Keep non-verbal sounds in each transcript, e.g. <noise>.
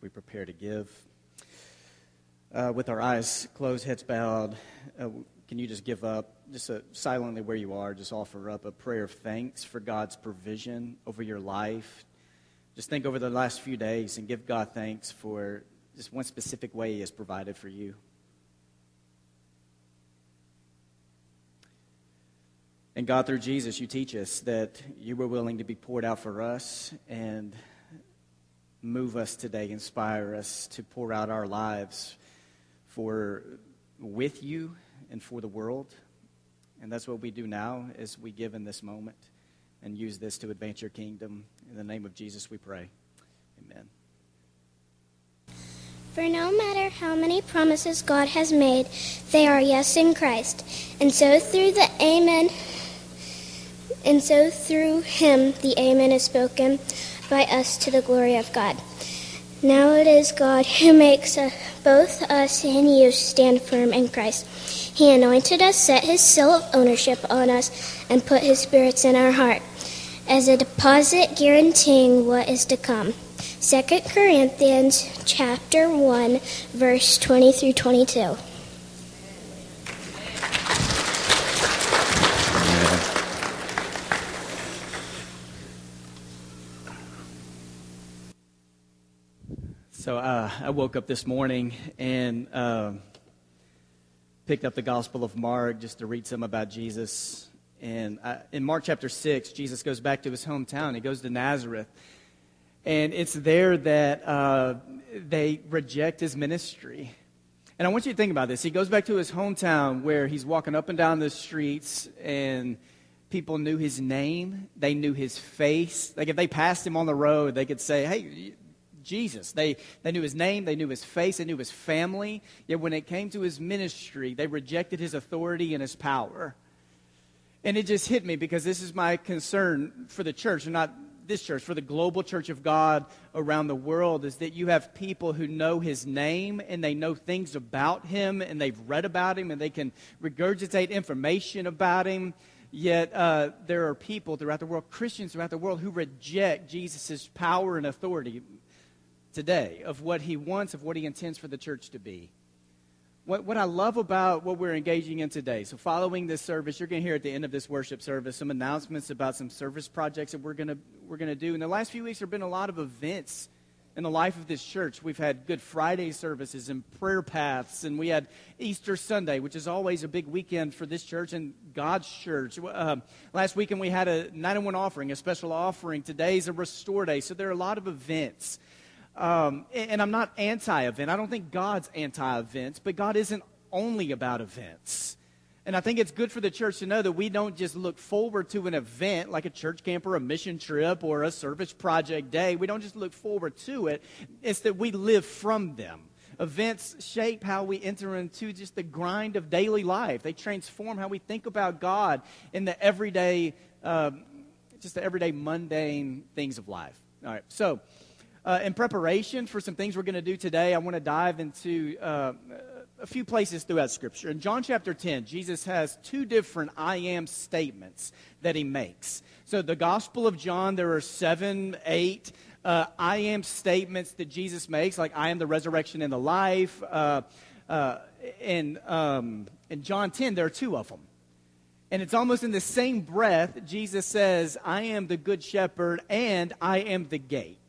we prepare to give. Uh, with our eyes closed, heads bowed, uh, can you just give up, just uh, silently where you are, just offer up a prayer of thanks for God's provision over your life? Just think over the last few days and give God thanks for just one specific way He has provided for you. And God, through Jesus, you teach us that you were willing to be poured out for us and move us today, inspire us to pour out our lives for with you and for the world. And that's what we do now as we give in this moment and use this to advance your kingdom. In the name of Jesus we pray. Amen. For no matter how many promises God has made, they are yes in Christ. And so through the Amen and so through him the Amen is spoken by us to the glory of God. Now it is God who makes both us and you stand firm in Christ. He anointed us, set his seal of ownership on us, and put his spirits in our heart as a deposit guaranteeing what is to come. 2 Corinthians chapter 1 verse 20 through 22. So uh, I woke up this morning and uh, picked up the Gospel of Mark just to read some about Jesus. And I, in Mark chapter 6, Jesus goes back to his hometown. He goes to Nazareth. And it's there that uh, they reject his ministry. And I want you to think about this. He goes back to his hometown where he's walking up and down the streets and people knew his name, they knew his face. Like if they passed him on the road, they could say, Hey, Jesus. They, they knew his name, they knew his face, they knew his family. Yet when it came to his ministry, they rejected his authority and his power. And it just hit me because this is my concern for the church, and not this church, for the global church of God around the world, is that you have people who know his name and they know things about him and they've read about him and they can regurgitate information about him. Yet uh, there are people throughout the world, Christians throughout the world, who reject Jesus' power and authority today of what he wants, of what he intends for the church to be. What, what I love about what we're engaging in today, so following this service, you're going to hear at the end of this worship service some announcements about some service projects that we're going to, we're going to do. In the last few weeks, there have been a lot of events in the life of this church. We've had Good Friday services and prayer paths, and we had Easter Sunday, which is always a big weekend for this church and God's church. Uh, last weekend, we had a 9 1 offering, a special offering. Today's a restore day. So there are a lot of events. Um, and I'm not anti event. I don't think God's anti events, but God isn't only about events. And I think it's good for the church to know that we don't just look forward to an event like a church camp or a mission trip or a service project day. We don't just look forward to it, it's that we live from them. Events shape how we enter into just the grind of daily life. They transform how we think about God in the everyday, um, just the everyday mundane things of life. All right, so uh, in preparation for some things we're going to do today, I want to dive into uh, a few places throughout Scripture. In John chapter 10, Jesus has two different I am statements that he makes. So, the Gospel of John, there are seven, eight uh, I am statements that Jesus makes, like I am the resurrection and the life. Uh, uh, um, in John 10, there are two of them. And it's almost in the same breath, Jesus says, I am the good shepherd and I am the gate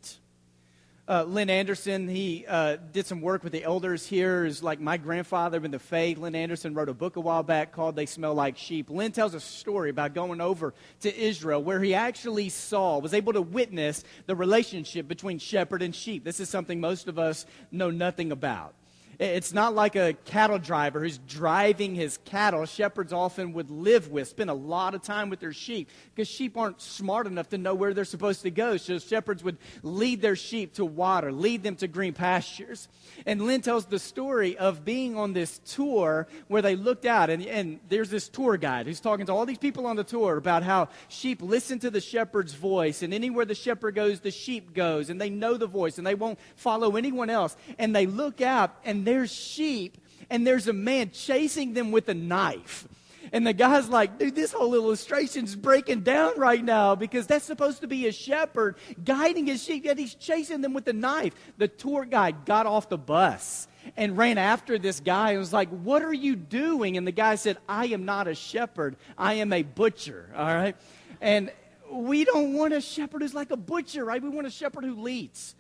uh, Lynn Anderson, he uh, did some work with the elders here. Is like my grandfather in the faith. Lynn Anderson wrote a book a while back called "They Smell Like Sheep." Lynn tells a story about going over to Israel, where he actually saw, was able to witness the relationship between shepherd and sheep. This is something most of us know nothing about. It's not like a cattle driver who's driving his cattle. Shepherds often would live with, spend a lot of time with their sheep because sheep aren't smart enough to know where they're supposed to go. So shepherds would lead their sheep to water, lead them to green pastures. And Lynn tells the story of being on this tour where they looked out, and, and there's this tour guide who's talking to all these people on the tour about how sheep listen to the shepherd's voice, and anywhere the shepherd goes, the sheep goes, and they know the voice, and they won't follow anyone else. And they look out, and there's sheep, and there's a man chasing them with a knife. And the guy's like, dude, this whole illustration's breaking down right now because that's supposed to be a shepherd guiding his sheep, yet he's chasing them with a knife. The tour guide got off the bus and ran after this guy and was like, What are you doing? And the guy said, I am not a shepherd, I am a butcher. All right? And we don't want a shepherd who's like a butcher, right? We want a shepherd who leads.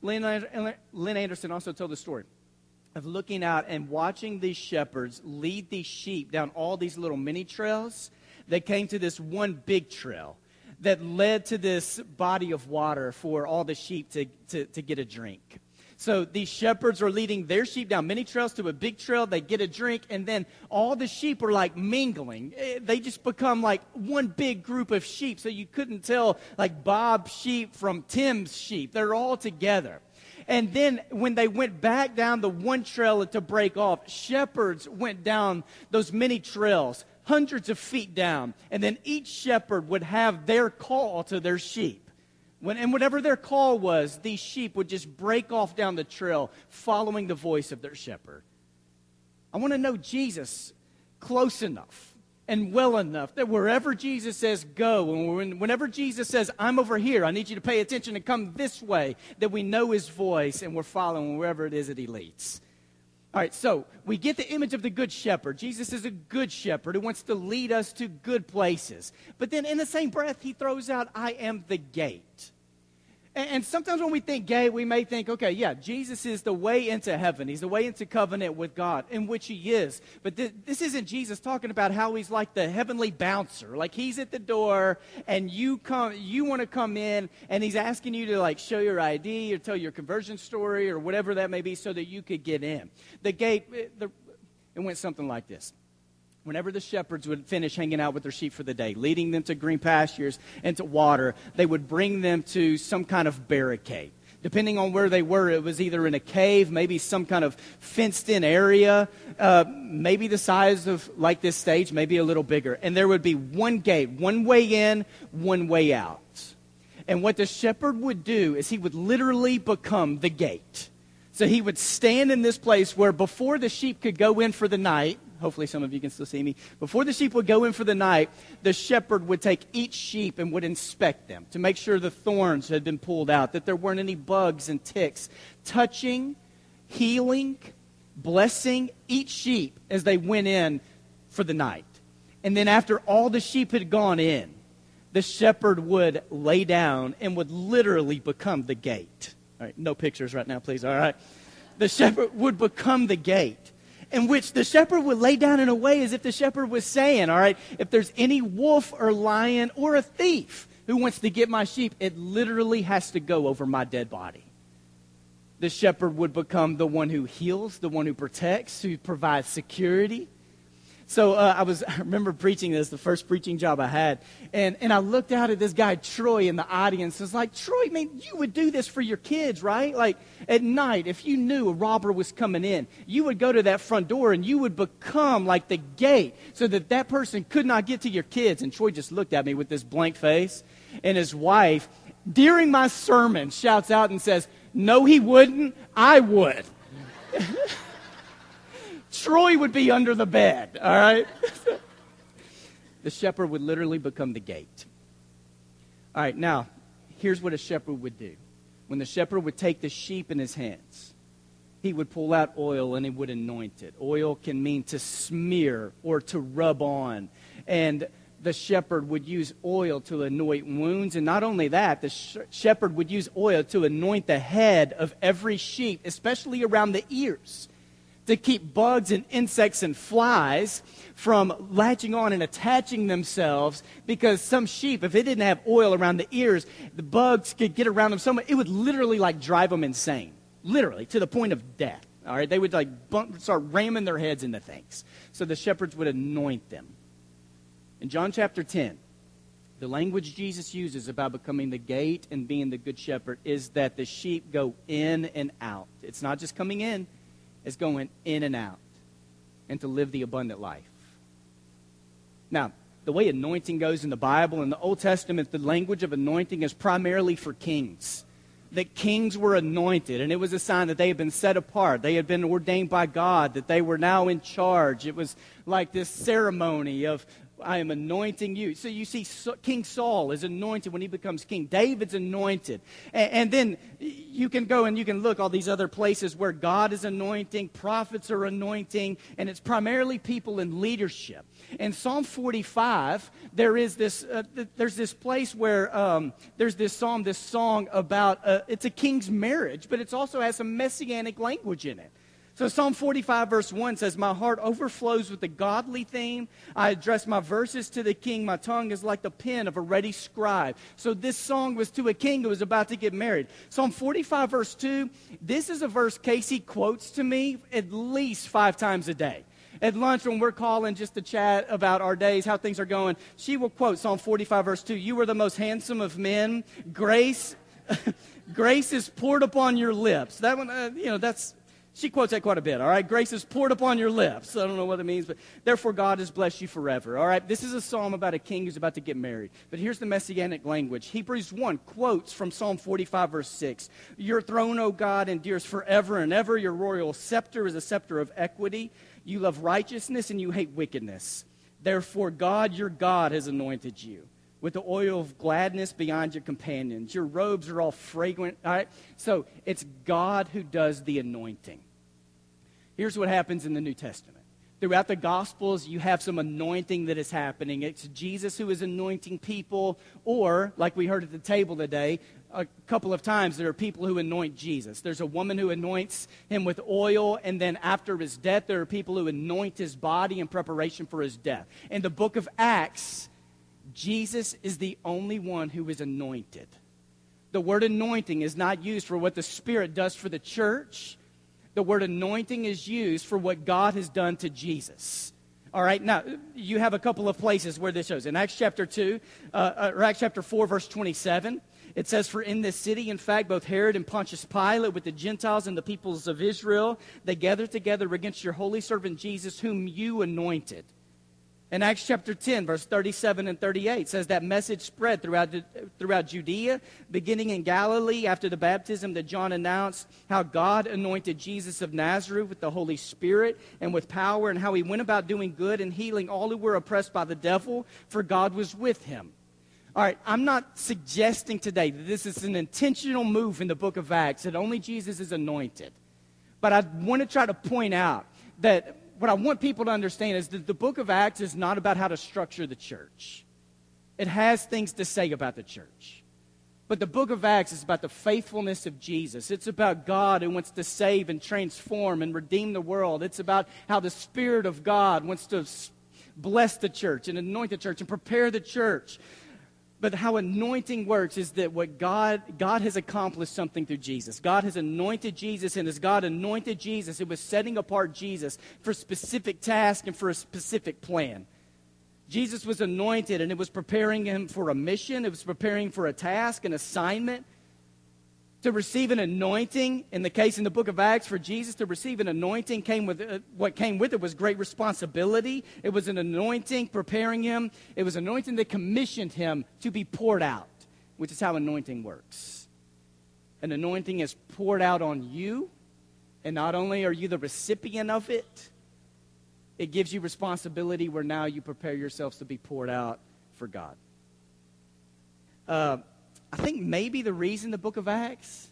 Lynn, Lynn Anderson also told the story of looking out and watching these shepherds lead these sheep down all these little mini trails that came to this one big trail that led to this body of water for all the sheep to, to, to get a drink. So these shepherds are leading their sheep down many trails to a big trail. They get a drink, and then all the sheep are like mingling. Eh, they just become like one big group of sheep. So you couldn't tell like Bob's sheep from Tim's sheep. They're all together. And then when they went back down the one trail to break off, shepherds went down those many trails, hundreds of feet down. And then each shepherd would have their call to their sheep. When, and whatever their call was, these sheep would just break off down the trail following the voice of their shepherd. I want to know Jesus close enough and well enough that wherever Jesus says go, and whenever Jesus says, I'm over here, I need you to pay attention and come this way, that we know his voice and we're following wherever it is that he leads. All right, so we get the image of the good shepherd. Jesus is a good shepherd who wants to lead us to good places. But then in the same breath, he throws out, I am the gate. And, sometimes when we think gay, we may think, okay, yeah, Jesus is the way into heaven. He's the way into covenant with God, in which he is. But th- this isn't Jesus talking about how he's like the heavenly bouncer. Like he's at the door and you come, you want to come in and he's asking you to like show your ID or tell your conversion story or whatever that may be so that you could get in. The gate, eh, it, the, it went something like this whenever the shepherds would finish hanging out with their sheep for the day, leading them to green pastures and to water, they would bring them to some kind of barricade. Depending on where they were, it was either in a cave, maybe some kind of fenced in area, uh, maybe the size of like this stage, maybe a little bigger. And there would be one gate, one way in, one way out. And what the shepherd would do is he would literally become the gate. So he would stand in this place where before the sheep could go in for the night, hopefully some of you can still see me. Before the sheep would go in for the night, the shepherd would take each sheep and would inspect them to make sure the thorns had been pulled out, that there weren't any bugs and ticks, touching, healing, blessing each sheep as they went in for the night. And then after all the sheep had gone in, the shepherd would lay down and would literally become the gate. All right, no pictures right now, please. All right. The shepherd would become the gate in which the shepherd would lay down in a way as if the shepherd was saying, All right, if there's any wolf or lion or a thief who wants to get my sheep, it literally has to go over my dead body. The shepherd would become the one who heals, the one who protects, who provides security. So uh, I was, <laughs> I remember preaching this, the first preaching job I had, and, and I looked out at this guy, Troy, in the audience. I was like, Troy, man, you would do this for your kids, right? Like at night, if you knew a robber was coming in, you would go to that front door and you would become like the gate so that that person could not get to your kids. And Troy just looked at me with this blank face, and his wife, during my sermon, shouts out and says, No, he wouldn't. I would. <laughs> Troy would be under the bed, all right? <laughs> the shepherd would literally become the gate. All right, now, here's what a shepherd would do. When the shepherd would take the sheep in his hands, he would pull out oil and he would anoint it. Oil can mean to smear or to rub on. And the shepherd would use oil to anoint wounds. And not only that, the sh- shepherd would use oil to anoint the head of every sheep, especially around the ears to keep bugs and insects and flies from latching on and attaching themselves because some sheep, if it didn't have oil around the ears, the bugs could get around them so much, it would literally like drive them insane. Literally, to the point of death. All right, they would like bump, start ramming their heads into things. So the shepherds would anoint them. In John chapter 10, the language Jesus uses about becoming the gate and being the good shepherd is that the sheep go in and out. It's not just coming in, is going in and out and to live the abundant life. Now, the way anointing goes in the Bible, in the Old Testament, the language of anointing is primarily for kings. that kings were anointed, and it was a sign that they had been set apart. They had been ordained by God, that they were now in charge. It was like this ceremony of, I am anointing you. So you see, King Saul is anointed when he becomes king. David's anointed. And, then you can go and you can look all these other places where God is anointing, prophets are anointing, and it's primarily people in leadership. In Psalm 45, there is this, uh, th- there's this place where um, there's this psalm, this song about, uh, it's a king's marriage, but it also has some messianic language in it. So Psalm 45, verse 1 says, My heart overflows with the godly theme. I address my verses to the king. My tongue is like the pen of a ready scribe. So this song was to a king who was about to get married. Psalm 45, verse 2, this is a verse Casey quotes to me at least five times a day. At lunch, when we're calling just to chat about our days, how things are going, she will quote Psalm 45, verse 2 You are the most handsome of men. Grace. <laughs> grace is poured upon your lips. That one, uh, you know, that's she quotes that quite a bit, all right? Grace is poured upon your lips. I don't know what it means, but therefore God has blessed you forever, all right? This is a psalm about a king who's about to get married. But here's the messianic language. Hebrews 1 quotes from Psalm 45, verse 6 Your throne, O God, endures forever and ever. Your royal scepter is a scepter of equity. You love righteousness and you hate wickedness. Therefore, God, your God, has anointed you with the oil of gladness beyond your companions. Your robes are all fragrant. All right? So it's God who does the anointing. Here's what happens in the New Testament. Throughout the Gospels, you have some anointing that is happening. It's Jesus who is anointing people, or, like we heard at the table today, a couple of times, there are people who anoint Jesus. There's a woman who anoints him with oil, and then after his death, there are people who anoint his body in preparation for his death. In the book of Acts, Jesus is the only one who is anointed. The word anointing is not used for what the Spirit does for the church the word anointing is used for what God has done to Jesus. All right, now you have a couple of places where this shows. In Acts chapter 2, uh, uh, or Acts chapter 4, verse 27, it says, For in this city, in fact, both Herod and Pontius Pilate, with the Gentiles and the peoples of Israel, they gathered together against your holy servant Jesus, whom you anointed in Acts chapter 10, verse 37 and 38, says that message spread throughout, throughout Judea, beginning in Galilee after the baptism that John announced, how God anointed Jesus of Nazareth with the Holy Spirit and with power, and how he went about doing good and healing all who were oppressed by the devil, for God was with him. All right, I'm not suggesting today that this is an intentional move in the book of Acts, that only Jesus is anointed. But I want to try to point out that what I want people to understand is that the book of Acts is not about how to structure the church. It has things to say about the church. But the book of Acts is about the faithfulness of Jesus. It's about God who wants to save and transform and redeem the world. It's about how the Spirit of God wants to bless the church and anoint the church and prepare the church but how anointing works is that what God, God has accomplished something through Jesus. God has anointed Jesus, and as God anointed Jesus, it was setting apart Jesus for a specific task and for a specific plan. Jesus was anointed, and it was preparing him for a mission, it was preparing for a task, an assignment to receive an anointing in the case in the book of acts for jesus to receive an anointing came with uh, what came with it was great responsibility. It was an anointing preparing him. It was anointing that commissioned him to be poured out which is how anointing works. An anointing is poured out on you and not only are you the recipient of it it gives you responsibility where now you prepare yourselves to be poured out for god. Uh, I think maybe the reason the book of Acts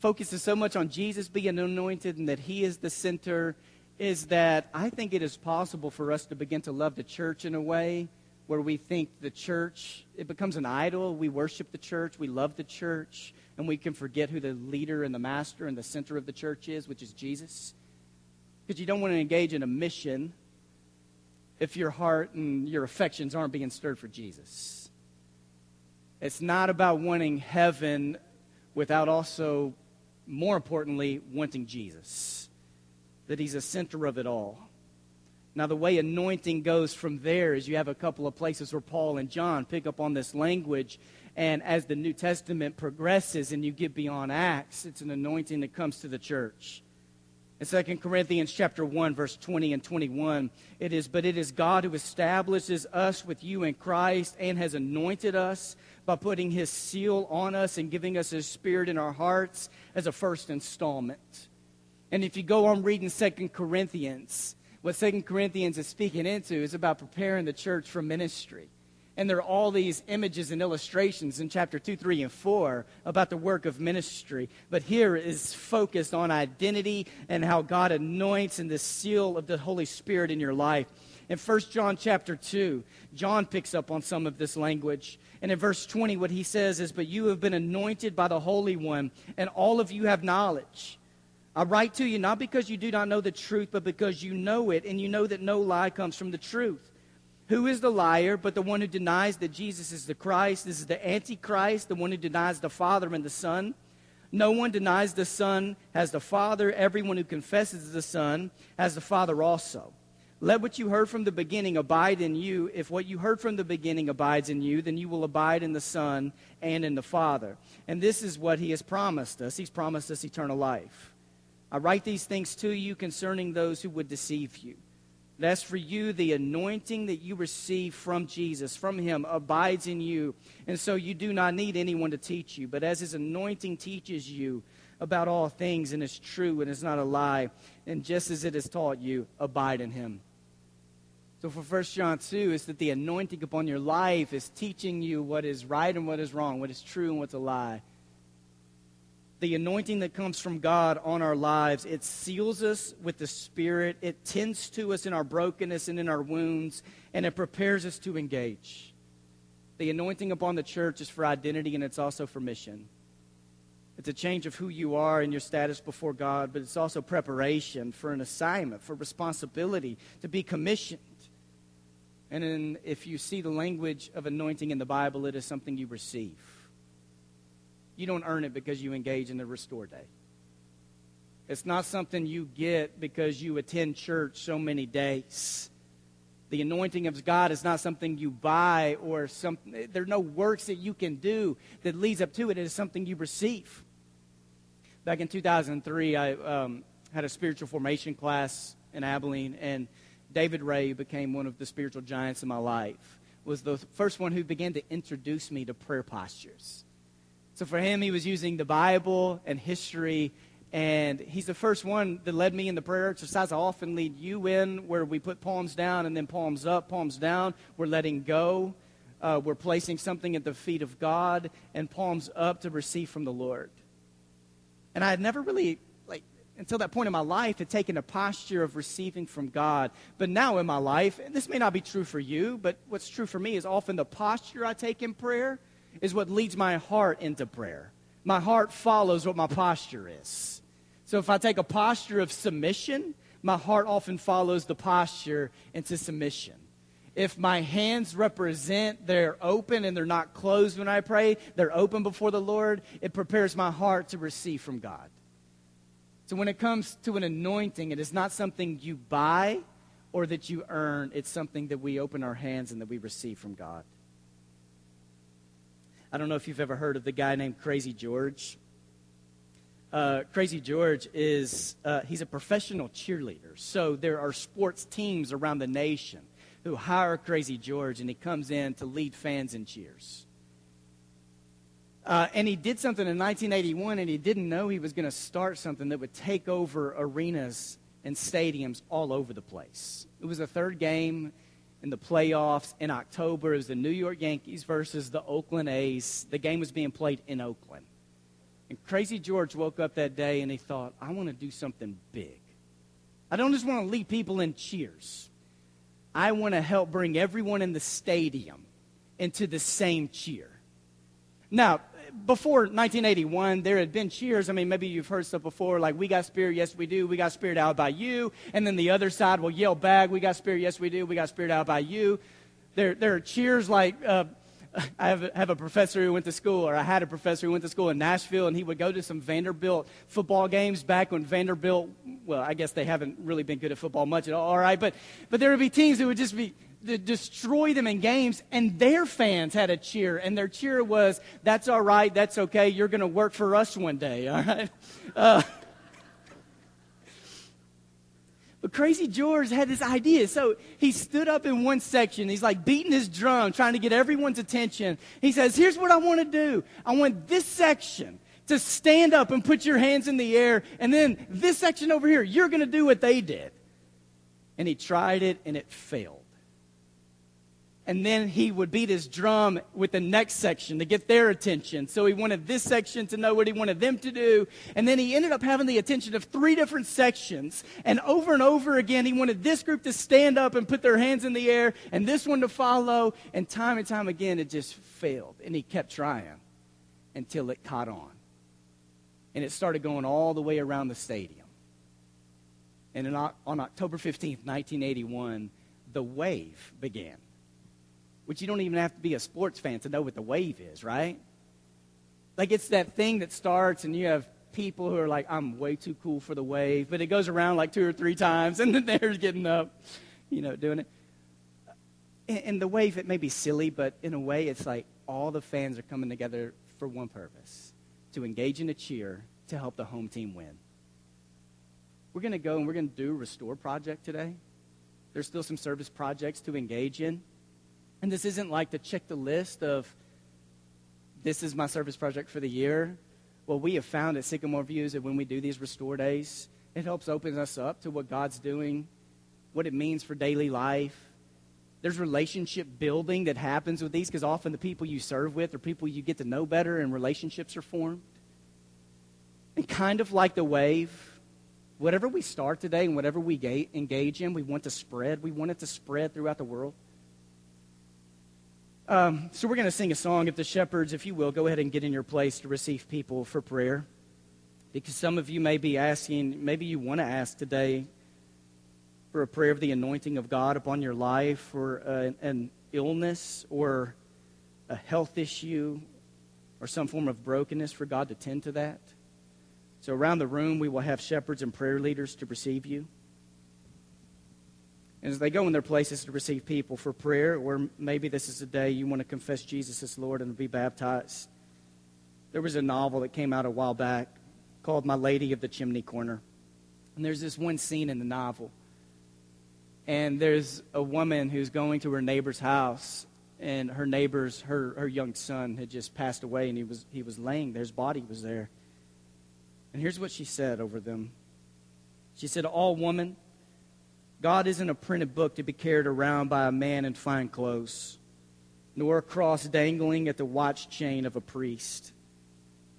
focuses so much on Jesus being anointed and that he is the center is that I think it is possible for us to begin to love the church in a way where we think the church it becomes an idol. We worship the church. We love the church. And we can forget who the leader and the master and the center of the church is which is jesus. Because you don't want to engage in a mission if your heart and your affections aren't being stirred for jesus it's not about wanting heaven without also, more importantly, wanting Jesus. That he's the center of it all. Now, the way anointing goes from there is you have a couple of places where Paul and John pick up on this language. And as the New Testament progresses and you get beyond Acts, it's an anointing that comes to the church. In 2 Corinthians chapter 1 verse 20 and 21, it is but it is God who establishes us with you in Christ and has anointed us by putting his seal on us and giving us his spirit in our hearts as a first installment. And if you go on reading 2 Corinthians, what 2 Corinthians is speaking into is about preparing the church for ministry. And there are all these images and illustrations in chapter 2, 3, and 4 about the work of ministry. But here is focused on identity and how God anoints and the seal of the Holy Spirit in your life. In 1 John chapter 2, John picks up on some of this language. And in verse 20, what he says is, But you have been anointed by the Holy One, and all of you have knowledge. I write to you not because you do not know the truth, but because you know it, and you know that no lie comes from the truth. Who is the liar but the one who denies that Jesus is the Christ? This is the Antichrist, the one who denies the Father and the Son. No one denies the Son has the Father. Everyone who confesses the Son has the Father also. Let what you heard from the beginning abide in you. If what you heard from the beginning abides in you, then you will abide in the Son and in the Father. And this is what He has promised us He's promised us eternal life. I write these things to you concerning those who would deceive you. That's for you, the anointing that you receive from Jesus, from Him, abides in you. And so you do not need anyone to teach you. But as His anointing teaches you about all things and is true and is not a lie, and just as it has taught you, abide in Him. So for 1 John 2, is that the anointing upon your life is teaching you what is right and what is wrong, what is true and what's a lie the anointing that comes from God on our lives, it seals us with the Spirit. It tends to us in our brokenness and in our wounds, and it prepares us to engage. The anointing upon the church is for identity, and it's also for mission. It's a change of who you are and your status before God, but it's also preparation for an assignment, for responsibility, to be commissioned. And then if you see the language of anointing in the Bible, it is something you receive. You don't earn it because you engage in the restore day. It's not something you get because you attend church so many days. The anointing of God is not something you buy or something. There are no works that you can do that leads up to it. It is something you receive. Back in 2003, I um, had a spiritual formation class in Abilene, and David Ray became one of the spiritual giants in my life. Was the first one who began to introduce me to prayer postures. So for him, he was using the Bible and history. And he's the first one that led me in the prayer exercise. I often lead you in where we put palms down and then palms up, palms down. We're letting go. Uh, we're placing something at the feet of God and palms up to receive from the Lord. And I had never really, like, until that point in my life, had taken a posture of receiving from God. But now in my life, and this may not be true for you, but what's true for me is often the posture I take in prayer is what leads my heart into prayer. My heart follows what my posture is. So if I take a posture of submission, my heart often follows the posture into submission. If my hands represent they're open and they're not closed when I pray, they're open before the Lord, it prepares my heart to receive from God. So when it comes to an anointing, it is not something you buy or that you earn, it's something that we open our hands and that we receive from God. I don't know if you've ever heard of the guy named Crazy George. Uh, Crazy George is uh, he's a professional cheerleader. So there are sports teams around the nation who hire Crazy George, and he comes in to lead fans in cheers. Uh, and he did something in 1981, and he didn't know he was going to start something that would take over arenas and stadiums all over the place. It was the third game in the playoffs in October. It was the New York Yankees versus the Oakland A's. The game was being played in Oakland. And Crazy George woke up that day and he thought, I want to do something big. I don't just want to lead people in cheers. I want to help bring everyone in the stadium into the same cheer. Now, before 1981, there had been cheers. I mean, maybe you've heard stuff before, like, we got spirit, yes, we do. We got spirit out by you. And then the other side will yell back, we got spirit, yes, we do. We got spirit out by you. There, there are cheers like, uh, <laughs> I have a, have a professor who went to school, or I had a professor who went to school in Nashville, and he would go to some Vanderbilt football games back when Vanderbilt, well, I guess they haven't really been good at football much at all, all right? But, but there would be teams that would just be destroy them in games, and their fans had a cheer, and their cheer was, "That's all right, that's okay. You're going to work for us one day." <laughs> All right. Uh, But Crazy George had this idea. So he stood up in one section. He's like beating his drum, trying to get everyone's attention. He says, Here's what I want to do. I want this section to stand up and put your hands in the air. And then this section over here, you're going to do what they did. And he tried it and it failed and then he would beat his drum with the next section to get their attention. So he wanted this section to know what he wanted them to do. And then he ended up having the attention of three different sections. And over and over again, he wanted this group to stand up and put their hands in the air and this one to follow. And time and time again, it just failed. And he kept trying until it caught on. And it started going all the way around the stadium. And on October 15th, 1981, the wave began which you don't even have to be a sports fan to know what the wave is, right? Like it's that thing that starts and you have people who are like, I'm way too cool for the wave, but it goes around like two or three times <laughs> and then they're getting up, you know, doing it. And the wave, it may be silly, but in a way, it's like all the fans are coming together for one purpose to engage in a cheer to help the home team win. We're going to go and we're going to do restore project today. There's still some service projects to engage in. And this isn't like to check the list of this is my service project for the year. What we have found at Sycamore Views that when we do these restore days, it helps open us up to what God's doing, what it means for daily life. There's relationship building that happens with these because often the people you serve with are people you get to know better and relationships are formed. And kind of like the wave, whatever we start today and whatever we engage in, we want to spread. We want it to spread throughout the world. Um, so we're going to sing a song. If the shepherds, if you will, go ahead and get in your place to receive people for prayer. Because some of you may be asking, maybe you want to ask today for a prayer of the anointing of God upon your life, or uh, an illness, or a health issue, or some form of brokenness for God to tend to that. So around the room, we will have shepherds and prayer leaders to receive you. And as they go in their places to receive people for prayer, or maybe this is a day you want to confess Jesus as Lord and be baptized. There was a novel that came out a while back called My Lady of the Chimney Corner. And there's this one scene in the novel. And there's a woman who's going to her neighbor's house, and her neighbor's, her, her young son had just passed away, and he was, he was laying there. His body was there. And here's what she said over them She said, All woman, God isn't a printed book to be carried around by a man in fine clothes, nor a cross dangling at the watch chain of a priest.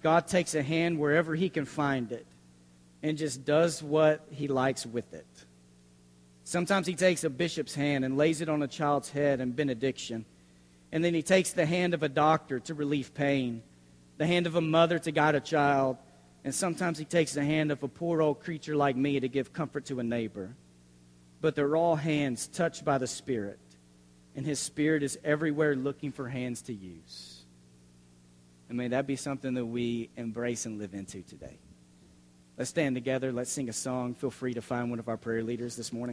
God takes a hand wherever he can find it and just does what he likes with it. Sometimes he takes a bishop's hand and lays it on a child's head in benediction. And then he takes the hand of a doctor to relieve pain, the hand of a mother to guide a child, and sometimes he takes the hand of a poor old creature like me to give comfort to a neighbor but they're all hands touched by the Spirit. And His Spirit is everywhere looking for hands to use. And may that be something that we embrace and live into today. Let's stand together. Let's sing a song. Feel free to find one of our prayer leaders this morning.